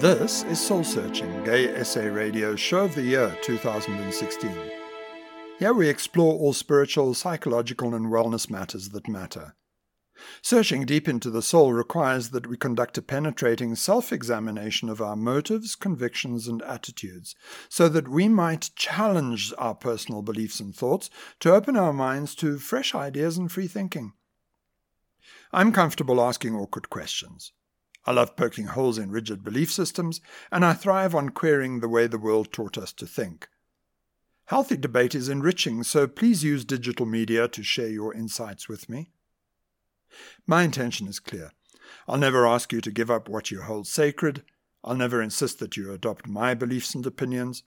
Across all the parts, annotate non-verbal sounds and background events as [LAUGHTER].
This is Soul Searching, Gay SA Radio Show of the Year 2016. Here we explore all spiritual, psychological, and wellness matters that matter. Searching deep into the soul requires that we conduct a penetrating self examination of our motives, convictions, and attitudes, so that we might challenge our personal beliefs and thoughts to open our minds to fresh ideas and free thinking. I'm comfortable asking awkward questions. I love poking holes in rigid belief systems, and I thrive on querying the way the world taught us to think. Healthy debate is enriching, so please use digital media to share your insights with me. My intention is clear. I'll never ask you to give up what you hold sacred. I'll never insist that you adopt my beliefs and opinions.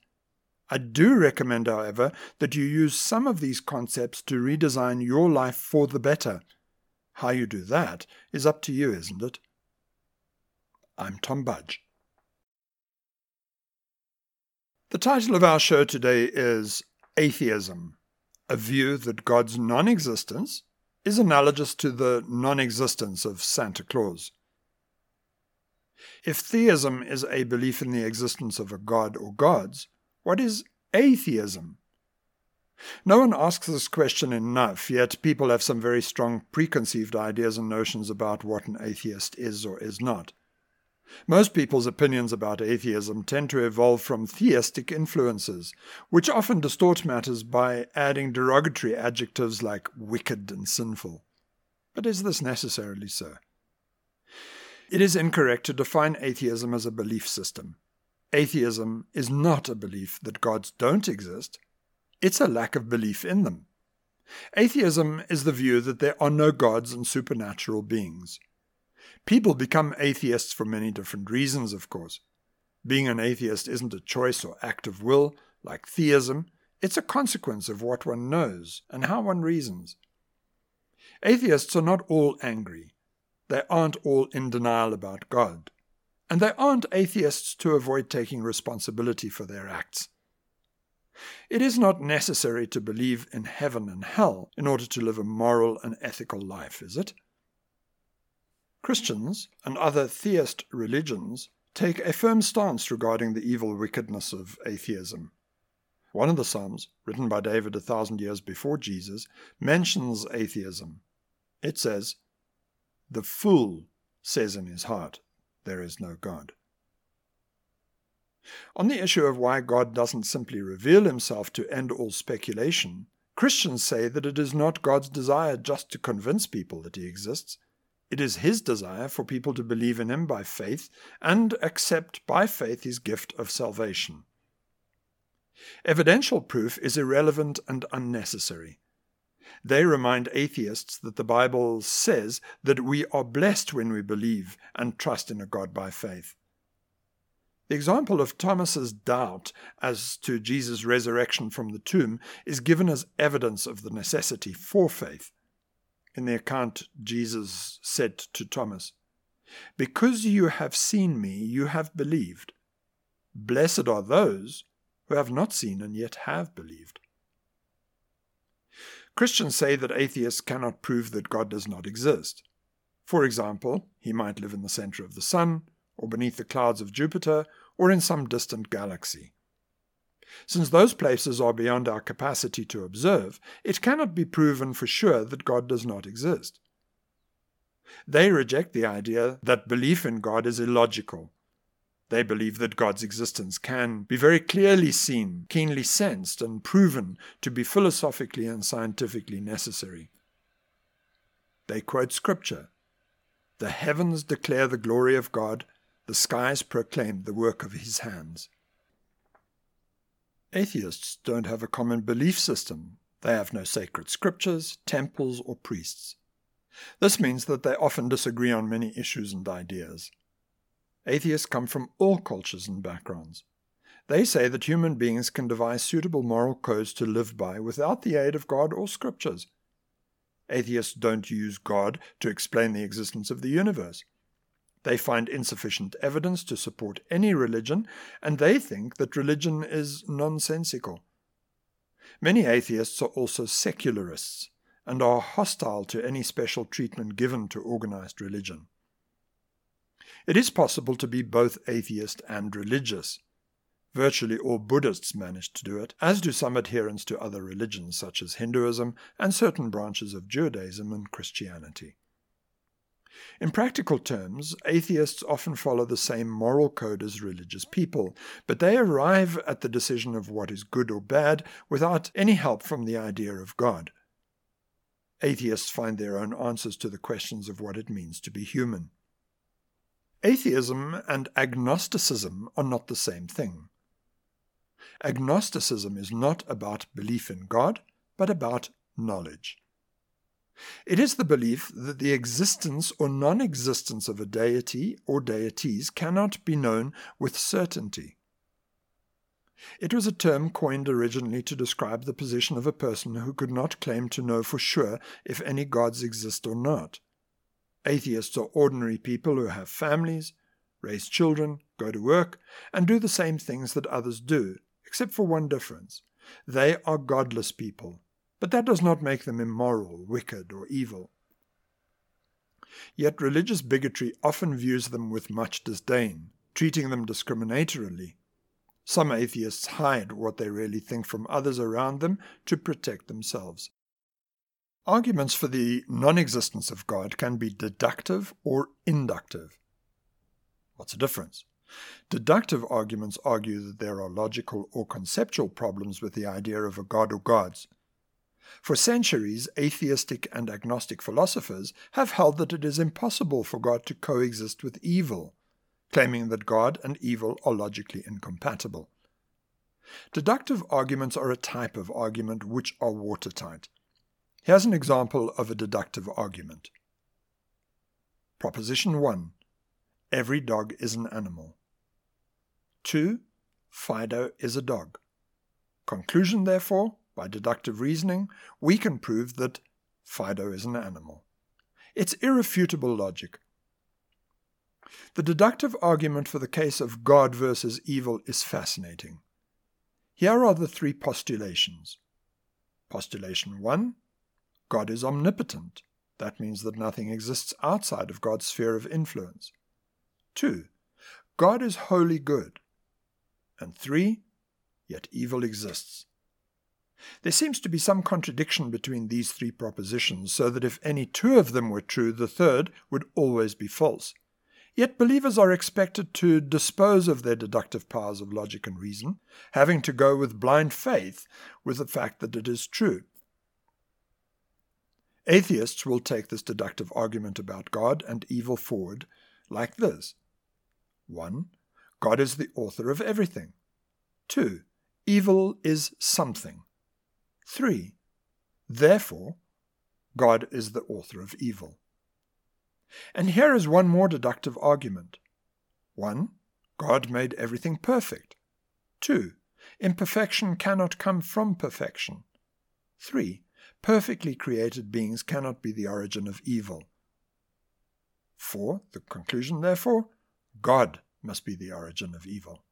I do recommend, however, that you use some of these concepts to redesign your life for the better. How you do that is up to you, isn't it? I'm Tom Budge. The title of our show today is Atheism, a view that God's non existence is analogous to the non existence of Santa Claus. If theism is a belief in the existence of a god or gods, what is atheism? No one asks this question enough, yet people have some very strong preconceived ideas and notions about what an atheist is or is not. Most people's opinions about atheism tend to evolve from theistic influences, which often distort matters by adding derogatory adjectives like wicked and sinful. But is this necessarily so? It is incorrect to define atheism as a belief system. Atheism is not a belief that gods don't exist, it's a lack of belief in them. Atheism is the view that there are no gods and supernatural beings. People become atheists for many different reasons, of course. Being an atheist isn't a choice or act of will, like theism, it's a consequence of what one knows and how one reasons. Atheists are not all angry. They aren't all in denial about God. And they aren't atheists to avoid taking responsibility for their acts. It is not necessary to believe in heaven and hell in order to live a moral and ethical life, is it? Christians and other theist religions take a firm stance regarding the evil wickedness of atheism. One of the Psalms, written by David a thousand years before Jesus, mentions atheism. It says, The fool says in his heart, There is no God. On the issue of why God doesn't simply reveal himself to end all speculation, Christians say that it is not God's desire just to convince people that he exists, it is his desire for people to believe in him by faith and accept by faith his gift of salvation. Evidential proof is irrelevant and unnecessary. They remind atheists that the Bible says that we are blessed when we believe and trust in a God by faith. The example of Thomas's doubt as to Jesus' resurrection from the tomb is given as evidence of the necessity for faith. In the account, Jesus said to Thomas, Because you have seen me, you have believed. Blessed are those who have not seen and yet have believed. Christians say that atheists cannot prove that God does not exist. For example, he might live in the center of the sun, or beneath the clouds of Jupiter, or in some distant galaxy. Since those places are beyond our capacity to observe, it cannot be proven for sure that God does not exist. They reject the idea that belief in God is illogical. They believe that God's existence can be very clearly seen, keenly sensed, and proven to be philosophically and scientifically necessary. They quote Scripture The heavens declare the glory of God, the skies proclaim the work of his hands. Atheists don't have a common belief system. They have no sacred scriptures, temples, or priests. This means that they often disagree on many issues and ideas. Atheists come from all cultures and backgrounds. They say that human beings can devise suitable moral codes to live by without the aid of God or scriptures. Atheists don't use God to explain the existence of the universe. They find insufficient evidence to support any religion, and they think that religion is nonsensical. Many atheists are also secularists and are hostile to any special treatment given to organized religion. It is possible to be both atheist and religious. Virtually all Buddhists manage to do it, as do some adherents to other religions such as Hinduism and certain branches of Judaism and Christianity. In practical terms, atheists often follow the same moral code as religious people, but they arrive at the decision of what is good or bad without any help from the idea of God. Atheists find their own answers to the questions of what it means to be human. Atheism and agnosticism are not the same thing. Agnosticism is not about belief in God, but about knowledge. It is the belief that the existence or non existence of a deity or deities cannot be known with certainty. It was a term coined originally to describe the position of a person who could not claim to know for sure if any gods exist or not. Atheists are ordinary people who have families, raise children, go to work, and do the same things that others do, except for one difference. They are godless people but that does not make them immoral, wicked, or evil. Yet religious bigotry often views them with much disdain, treating them discriminatorily. Some atheists hide what they really think from others around them to protect themselves. Arguments for the non existence of God can be deductive or inductive. What's the difference? Deductive arguments argue that there are logical or conceptual problems with the idea of a God or gods. For centuries, atheistic and agnostic philosophers have held that it is impossible for God to coexist with evil, claiming that God and evil are logically incompatible. Deductive arguments are a type of argument which are watertight. Here's an example of a deductive argument. Proposition 1. Every dog is an animal. 2. Fido is a dog. Conclusion, therefore, by deductive reasoning, we can prove that Fido is an animal. It's irrefutable logic. The deductive argument for the case of God versus evil is fascinating. Here are the three postulations. Postulation 1 God is omnipotent. That means that nothing exists outside of God's sphere of influence. 2. God is wholly good. And 3. Yet evil exists. There seems to be some contradiction between these three propositions, so that if any two of them were true, the third would always be false. Yet believers are expected to dispose of their deductive powers of logic and reason, having to go with blind faith with the fact that it is true. Atheists will take this deductive argument about God and evil forward like this 1. God is the author of everything. 2. Evil is something. 3. Therefore, God is the author of evil. And here is one more deductive argument. 1. God made everything perfect. 2. Imperfection cannot come from perfection. 3. Perfectly created beings cannot be the origin of evil. 4. The conclusion, therefore, God must be the origin of evil.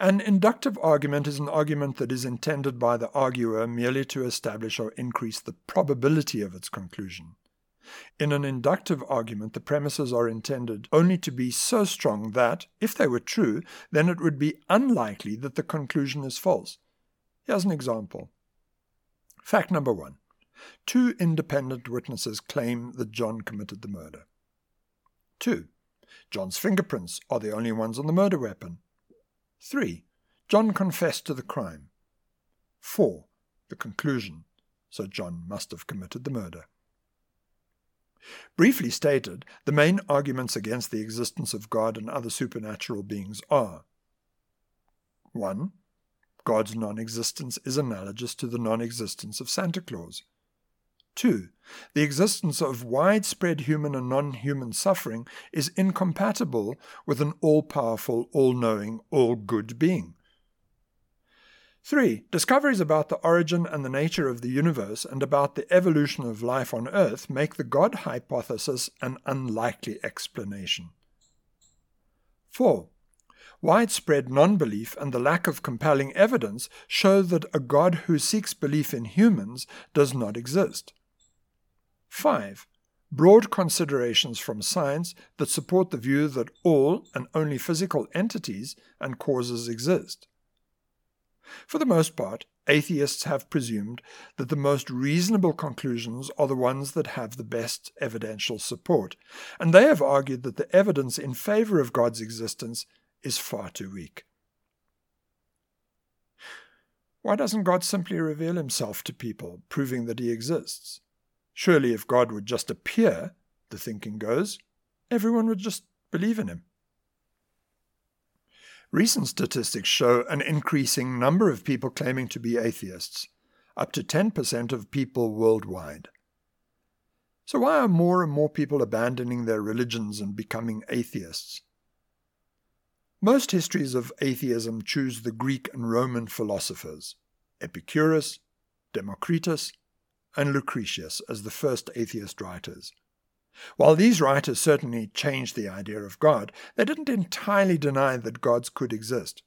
An inductive argument is an argument that is intended by the arguer merely to establish or increase the probability of its conclusion. In an inductive argument, the premises are intended only to be so strong that, if they were true, then it would be unlikely that the conclusion is false. Here's an example. Fact number one Two independent witnesses claim that John committed the murder. 2. John's fingerprints are the only ones on the murder weapon. 3. John confessed to the crime. 4. The conclusion. So John must have committed the murder. Briefly stated, the main arguments against the existence of God and other supernatural beings are 1. God's non existence is analogous to the non existence of Santa Claus. 2. The existence of widespread human and non human suffering is incompatible with an all powerful, all knowing, all good being. 3. Discoveries about the origin and the nature of the universe and about the evolution of life on Earth make the God hypothesis an unlikely explanation. 4. Widespread non belief and the lack of compelling evidence show that a God who seeks belief in humans does not exist. 5. broad considerations from science that support the view that all and only physical entities and causes exist. For the most part, atheists have presumed that the most reasonable conclusions are the ones that have the best evidential support, and they have argued that the evidence in favor of God's existence is far too weak. Why doesn't God simply reveal himself to people, proving that he exists? Surely, if God would just appear, the thinking goes, everyone would just believe in him. Recent statistics show an increasing number of people claiming to be atheists, up to 10% of people worldwide. So, why are more and more people abandoning their religions and becoming atheists? Most histories of atheism choose the Greek and Roman philosophers, Epicurus, Democritus, and Lucretius as the first atheist writers. While these writers certainly changed the idea of God, they didn't entirely deny that gods could exist.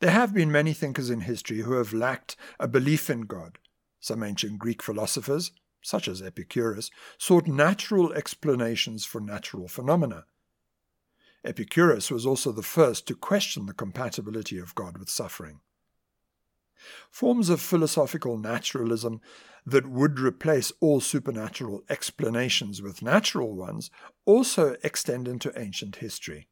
There have been many thinkers in history who have lacked a belief in God. Some ancient Greek philosophers, such as Epicurus, sought natural explanations for natural phenomena. Epicurus was also the first to question the compatibility of God with suffering. Forms of philosophical naturalism that would replace all supernatural explanations with natural ones also extend into ancient history.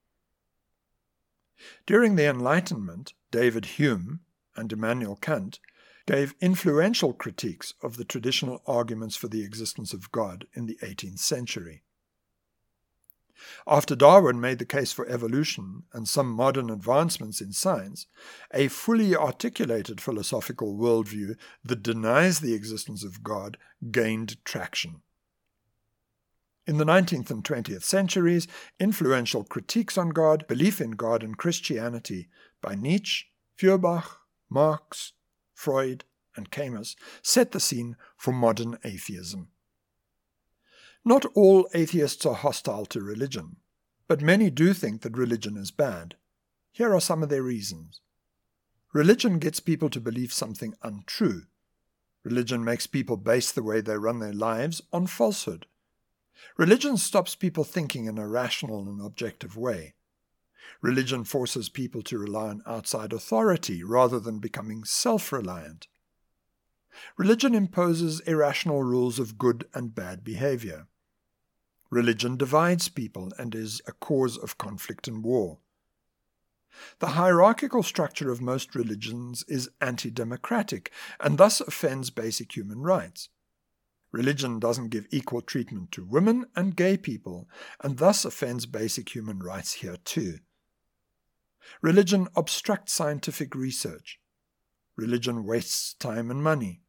During the Enlightenment, David Hume and Immanuel Kant gave influential critiques of the traditional arguments for the existence of God in the 18th century. After Darwin made the case for evolution and some modern advancements in science, a fully articulated philosophical worldview that denies the existence of God gained traction. In the 19th and 20th centuries, influential critiques on God, belief in God, and Christianity by Nietzsche, Feuerbach, Marx, Freud, and Camus set the scene for modern atheism. Not all atheists are hostile to religion, but many do think that religion is bad. Here are some of their reasons. Religion gets people to believe something untrue. Religion makes people base the way they run their lives on falsehood. Religion stops people thinking in a rational and objective way. Religion forces people to rely on outside authority rather than becoming self reliant. Religion imposes irrational rules of good and bad behavior. Religion divides people and is a cause of conflict and war. The hierarchical structure of most religions is anti democratic and thus offends basic human rights. Religion doesn't give equal treatment to women and gay people and thus offends basic human rights here too. Religion obstructs scientific research. Religion wastes time and money.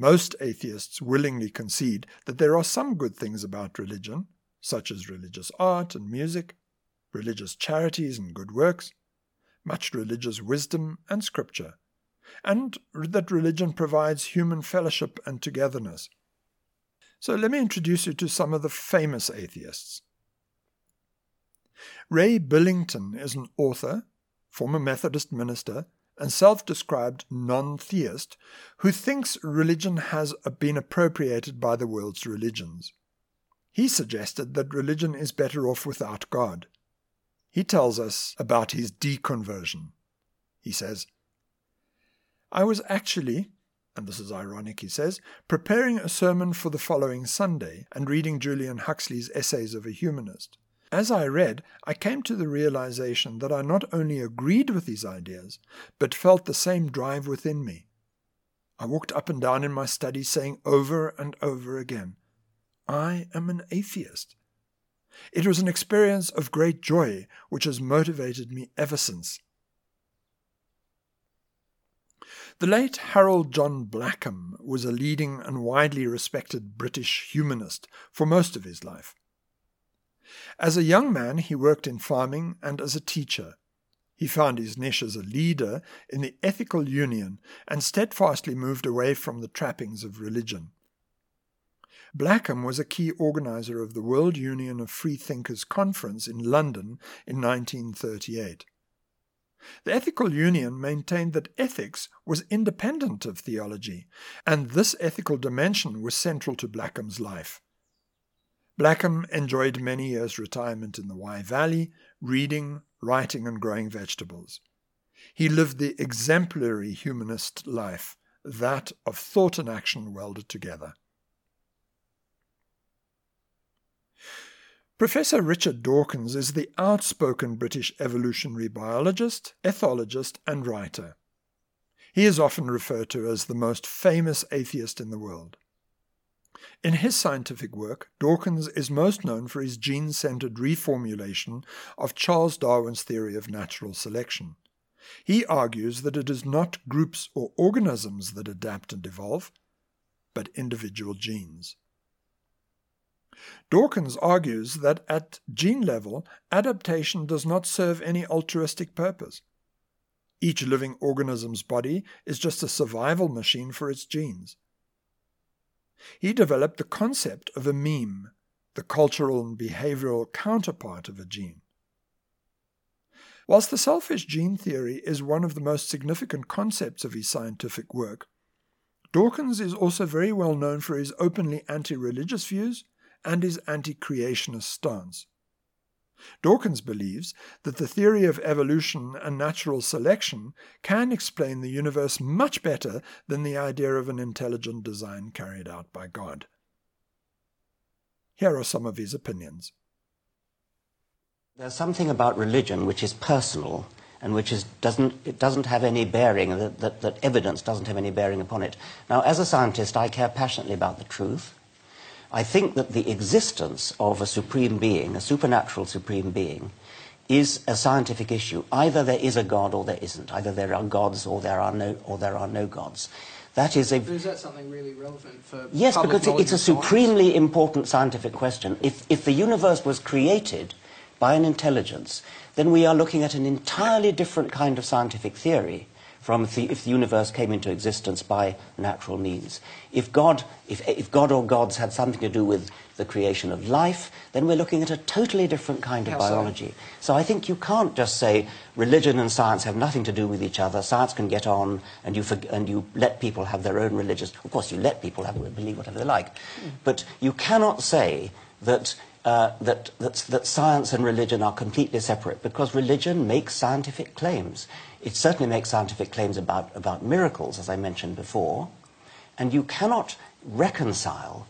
Most atheists willingly concede that there are some good things about religion, such as religious art and music, religious charities and good works, much religious wisdom and scripture, and that religion provides human fellowship and togetherness. So let me introduce you to some of the famous atheists. Ray Billington is an author, former Methodist minister, and self described non theist who thinks religion has been appropriated by the world's religions. He suggested that religion is better off without God. He tells us about his deconversion. He says, I was actually, and this is ironic, he says, preparing a sermon for the following Sunday and reading Julian Huxley's Essays of a Humanist. As I read, I came to the realization that I not only agreed with these ideas, but felt the same drive within me. I walked up and down in my study saying over and over again, I am an atheist. It was an experience of great joy which has motivated me ever since. The late Harold John Blackham was a leading and widely respected British humanist for most of his life. As a young man, he worked in farming and as a teacher. He found his niche as a leader in the Ethical Union and steadfastly moved away from the trappings of religion. Blackham was a key organizer of the World Union of Freethinkers Conference in London in 1938. The Ethical Union maintained that ethics was independent of theology, and this ethical dimension was central to Blackham's life. Blackham enjoyed many years' retirement in the Wye Valley, reading, writing, and growing vegetables. He lived the exemplary humanist life, that of thought and action welded together. Professor Richard Dawkins is the outspoken British evolutionary biologist, ethologist, and writer. He is often referred to as the most famous atheist in the world. In his scientific work, Dawkins is most known for his gene centered reformulation of Charles Darwin's theory of natural selection. He argues that it is not groups or organisms that adapt and evolve, but individual genes. Dawkins argues that at gene level, adaptation does not serve any altruistic purpose. Each living organism's body is just a survival machine for its genes. He developed the concept of a meme, the cultural and behavioral counterpart of a gene. Whilst the selfish gene theory is one of the most significant concepts of his scientific work, Dawkins is also very well known for his openly anti religious views and his anti creationist stance. Dawkins believes that the theory of evolution and natural selection can explain the universe much better than the idea of an intelligent design carried out by God. Here are some of his opinions. There's something about religion which is personal and which is, doesn't, it doesn't have any bearing, that, that, that evidence doesn't have any bearing upon it. Now, as a scientist, I care passionately about the truth. I think that the existence of a supreme being, a supernatural supreme being, is a scientific issue. Either there is a God or there isn't. Either there are gods or there are no, or there are no gods. That is a. Is that something really relevant for? Yes, because it's a supremely important scientific question. If, if the universe was created by an intelligence, then we are looking at an entirely different kind of scientific theory from the, if the universe came into existence by natural means. If God, if, if God or gods had something to do with the creation of life, then we're looking at a totally different kind of How biology. So? so I think you can't just say religion and science have nothing to do with each other. Science can get on, and you, and you let people have their own religious. Of course, you let people have, believe whatever they like, mm. but you cannot say that uh, that, that, that science and religion are completely separate because religion makes scientific claims. It certainly makes scientific claims about, about miracles, as I mentioned before, and you cannot reconcile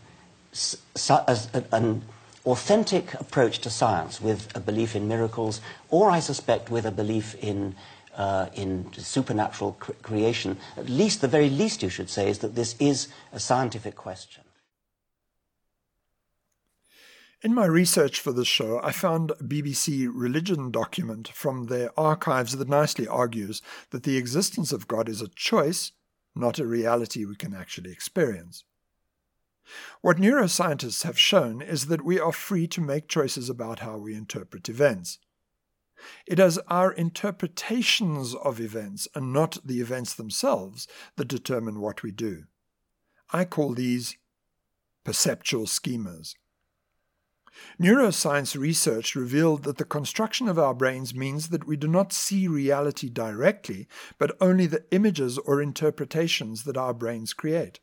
an authentic approach to science with a belief in miracles, or I suspect with a belief in, uh, in supernatural cre creation. At least, the very least you should say is that this is a scientific question. In my research for this show, I found a BBC religion document from their archives that nicely argues that the existence of God is a choice, not a reality we can actually experience. What neuroscientists have shown is that we are free to make choices about how we interpret events. It is our interpretations of events and not the events themselves that determine what we do. I call these perceptual schemas. Neuroscience research revealed that the construction of our brains means that we do not see reality directly, but only the images or interpretations that our brains create.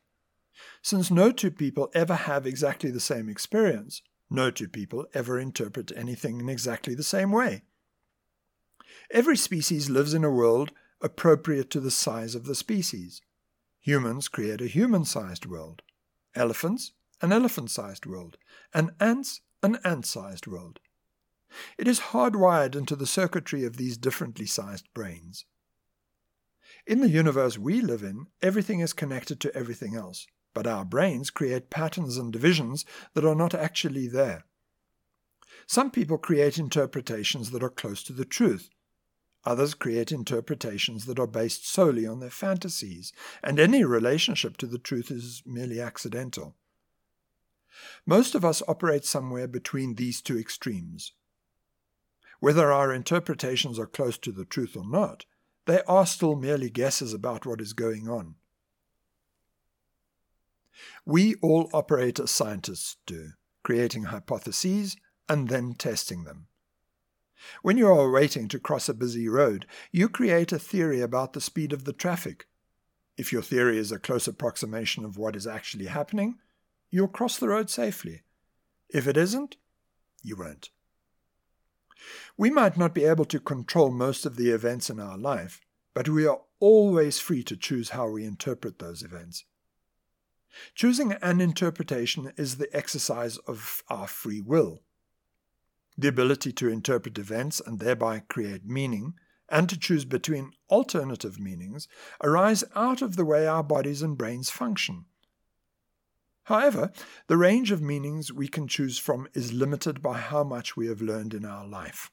Since no two people ever have exactly the same experience, no two people ever interpret anything in exactly the same way. Every species lives in a world appropriate to the size of the species. Humans create a human sized world, elephants, an elephant sized world, and ants, an ant-sized world. It is hardwired into the circuitry of these differently sized brains. In the universe we live in, everything is connected to everything else, but our brains create patterns and divisions that are not actually there. Some people create interpretations that are close to the truth. Others create interpretations that are based solely on their fantasies, and any relationship to the truth is merely accidental. Most of us operate somewhere between these two extremes. Whether our interpretations are close to the truth or not, they are still merely guesses about what is going on. We all operate as scientists do, creating hypotheses and then testing them. When you are waiting to cross a busy road, you create a theory about the speed of the traffic. If your theory is a close approximation of what is actually happening, you'll cross the road safely. If it isn't, you won't. We might not be able to control most of the events in our life, but we are always free to choose how we interpret those events. Choosing an interpretation is the exercise of our free will. The ability to interpret events and thereby create meaning, and to choose between alternative meanings, arise out of the way our bodies and brains function. However, the range of meanings we can choose from is limited by how much we have learned in our life.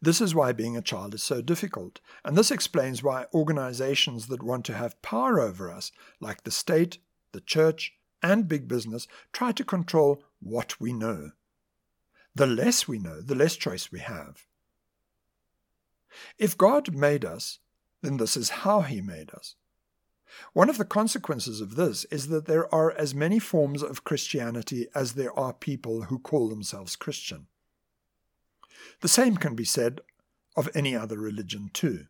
This is why being a child is so difficult, and this explains why organizations that want to have power over us, like the state, the church, and big business, try to control what we know. The less we know, the less choice we have. If God made us, then this is how He made us. One of the consequences of this is that there are as many forms of Christianity as there are people who call themselves Christian. The same can be said of any other religion too.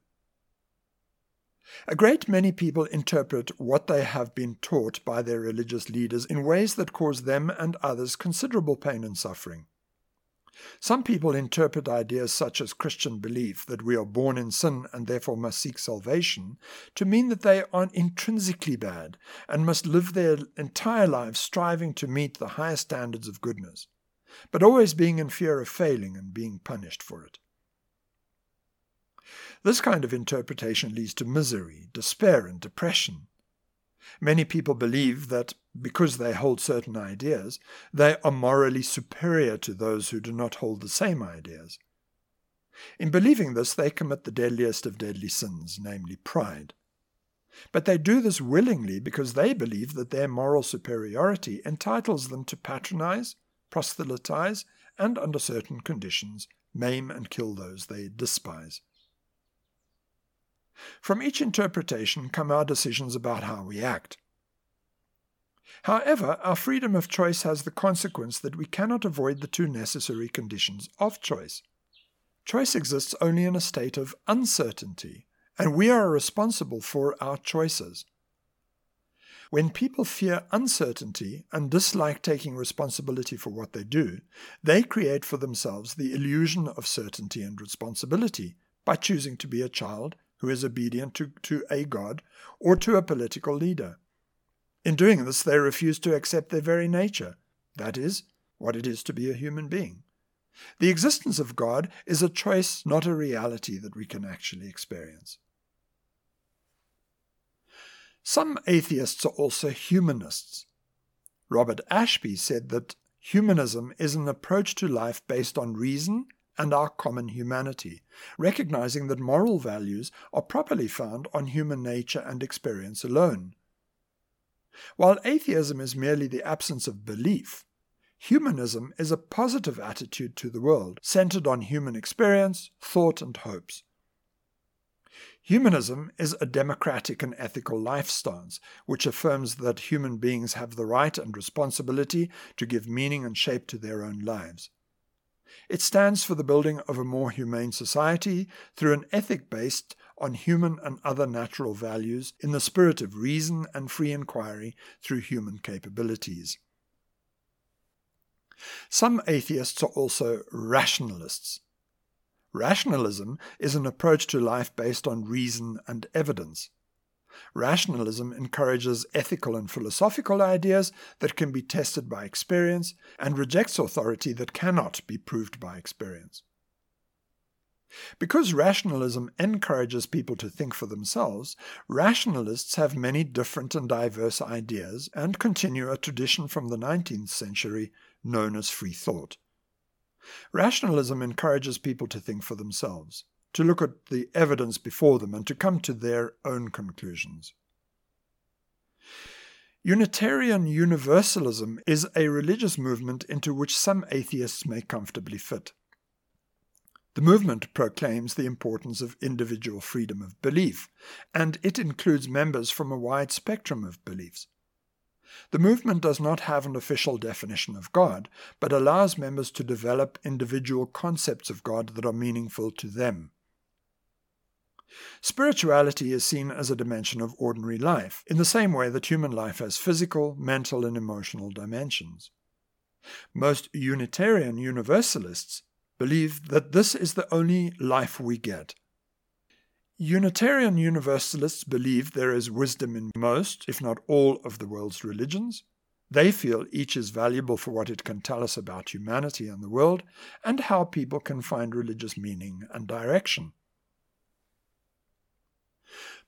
A great many people interpret what they have been taught by their religious leaders in ways that cause them and others considerable pain and suffering. Some people interpret ideas such as Christian belief that we are born in sin and therefore must seek salvation to mean that they are intrinsically bad and must live their entire lives striving to meet the highest standards of goodness but always being in fear of failing and being punished for it. This kind of interpretation leads to misery, despair, and depression. Many people believe that because they hold certain ideas, they are morally superior to those who do not hold the same ideas. In believing this, they commit the deadliest of deadly sins, namely pride. But they do this willingly because they believe that their moral superiority entitles them to patronize, proselytize, and under certain conditions maim and kill those they despise. From each interpretation come our decisions about how we act. However, our freedom of choice has the consequence that we cannot avoid the two necessary conditions of choice. Choice exists only in a state of uncertainty, and we are responsible for our choices. When people fear uncertainty and dislike taking responsibility for what they do, they create for themselves the illusion of certainty and responsibility by choosing to be a child who is obedient to, to a God or to a political leader. In doing this, they refuse to accept their very nature, that is, what it is to be a human being. The existence of God is a choice, not a reality that we can actually experience. Some atheists are also humanists. Robert Ashby said that humanism is an approach to life based on reason and our common humanity, recognizing that moral values are properly found on human nature and experience alone. While atheism is merely the absence of belief, humanism is a positive attitude to the world, centered on human experience, thought, and hopes. Humanism is a democratic and ethical life stance which affirms that human beings have the right and responsibility to give meaning and shape to their own lives. It stands for the building of a more humane society through an ethic based on human and other natural values in the spirit of reason and free inquiry through human capabilities. Some atheists are also rationalists. Rationalism is an approach to life based on reason and evidence. Rationalism encourages ethical and philosophical ideas that can be tested by experience and rejects authority that cannot be proved by experience. Because rationalism encourages people to think for themselves, rationalists have many different and diverse ideas and continue a tradition from the 19th century known as free thought. Rationalism encourages people to think for themselves, to look at the evidence before them, and to come to their own conclusions. Unitarian Universalism is a religious movement into which some atheists may comfortably fit. The movement proclaims the importance of individual freedom of belief, and it includes members from a wide spectrum of beliefs. The movement does not have an official definition of God, but allows members to develop individual concepts of God that are meaningful to them. Spirituality is seen as a dimension of ordinary life, in the same way that human life has physical, mental, and emotional dimensions. Most Unitarian Universalists believe that this is the only life we get. Unitarian Universalists believe there is wisdom in most, if not all, of the world's religions. They feel each is valuable for what it can tell us about humanity and the world, and how people can find religious meaning and direction.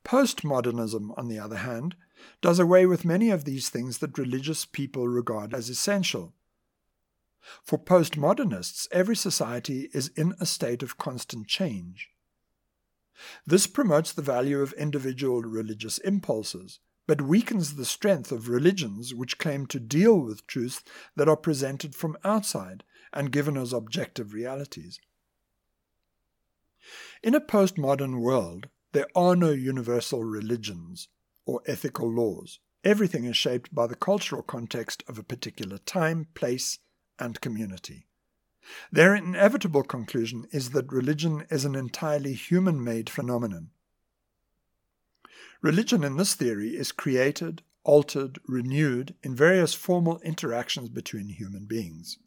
Postmodernism, on the other hand, does away with many of these things that religious people regard as essential. For postmodernists, every society is in a state of constant change. This promotes the value of individual religious impulses, but weakens the strength of religions which claim to deal with truths that are presented from outside and given as objective realities. In a postmodern world, there are no universal religions or ethical laws. Everything is shaped by the cultural context of a particular time, place, and community. Their inevitable conclusion is that religion is an entirely human made phenomenon. Religion in this theory is created, altered, renewed in various formal interactions between human beings.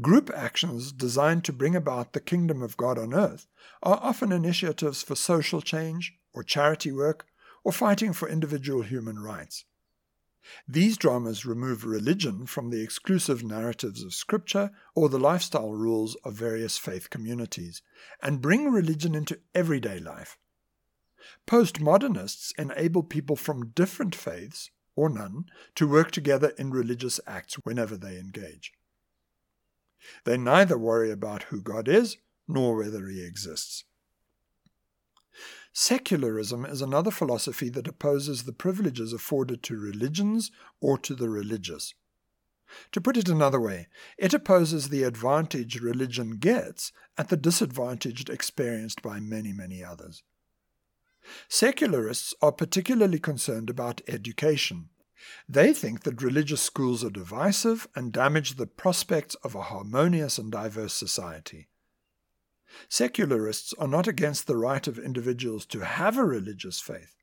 Group actions designed to bring about the kingdom of God on earth are often initiatives for social change, or charity work, or fighting for individual human rights. These dramas remove religion from the exclusive narratives of Scripture or the lifestyle rules of various faith communities, and bring religion into everyday life. Postmodernists enable people from different faiths, or none, to work together in religious acts whenever they engage. They neither worry about who God is nor whether he exists. Secularism is another philosophy that opposes the privileges afforded to religions or to the religious. To put it another way, it opposes the advantage religion gets at the disadvantage experienced by many, many others. Secularists are particularly concerned about education. They think that religious schools are divisive and damage the prospects of a harmonious and diverse society. Secularists are not against the right of individuals to have a religious faith.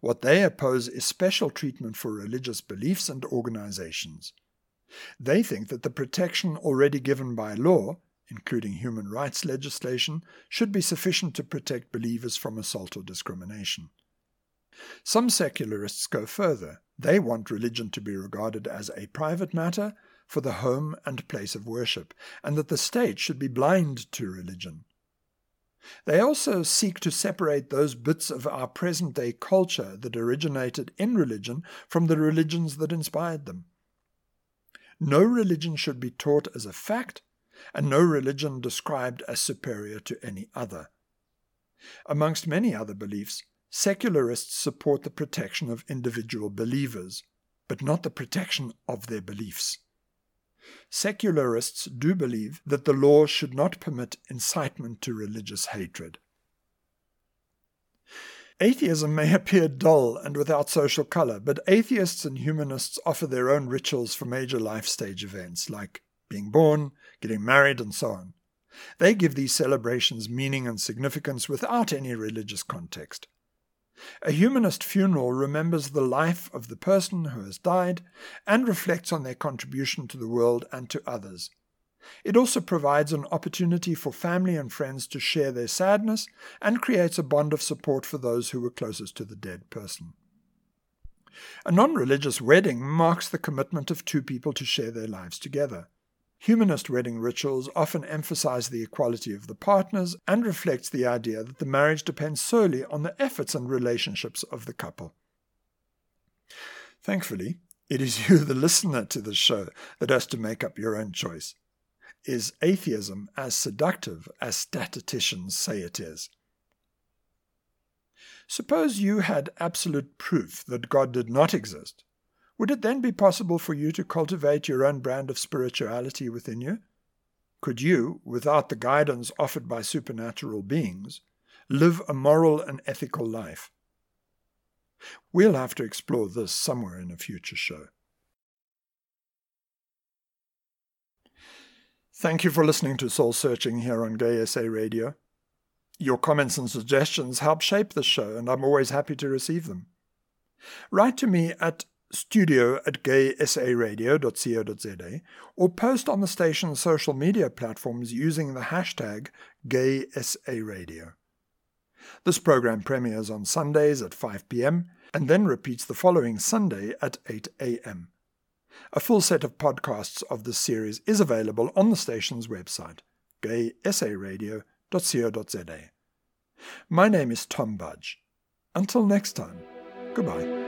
What they oppose is special treatment for religious beliefs and organizations. They think that the protection already given by law, including human rights legislation, should be sufficient to protect believers from assault or discrimination. Some secularists go further. They want religion to be regarded as a private matter for the home and place of worship, and that the state should be blind to religion. They also seek to separate those bits of our present day culture that originated in religion from the religions that inspired them. No religion should be taught as a fact, and no religion described as superior to any other. Amongst many other beliefs, Secularists support the protection of individual believers, but not the protection of their beliefs. Secularists do believe that the law should not permit incitement to religious hatred. Atheism may appear dull and without social color, but atheists and humanists offer their own rituals for major life stage events like being born, getting married, and so on. They give these celebrations meaning and significance without any religious context. A humanist funeral remembers the life of the person who has died and reflects on their contribution to the world and to others. It also provides an opportunity for family and friends to share their sadness and creates a bond of support for those who were closest to the dead person. A non religious wedding marks the commitment of two people to share their lives together. Humanist wedding rituals often emphasize the equality of the partners and reflects the idea that the marriage depends solely on the efforts and relationships of the couple. Thankfully, it is [LAUGHS] you, the listener to the show, that has to make up your own choice. Is atheism as seductive as statisticians say it is? Suppose you had absolute proof that God did not exist would it then be possible for you to cultivate your own brand of spirituality within you? Could you, without the guidance offered by supernatural beings, live a moral and ethical life? We'll have to explore this somewhere in a future show. Thank you for listening to Soul Searching here on Gay SA Radio. Your comments and suggestions help shape the show, and I'm always happy to receive them. Write to me at studio at gaysaradio.co.za or post on the station's social media platforms using the hashtag GaySARadio. This program premieres on Sundays at 5 p.m. and then repeats the following Sunday at 8 a.m. A full set of podcasts of this series is available on the station's website, gaysaradio.co.za. My name is Tom Budge. Until next time, goodbye.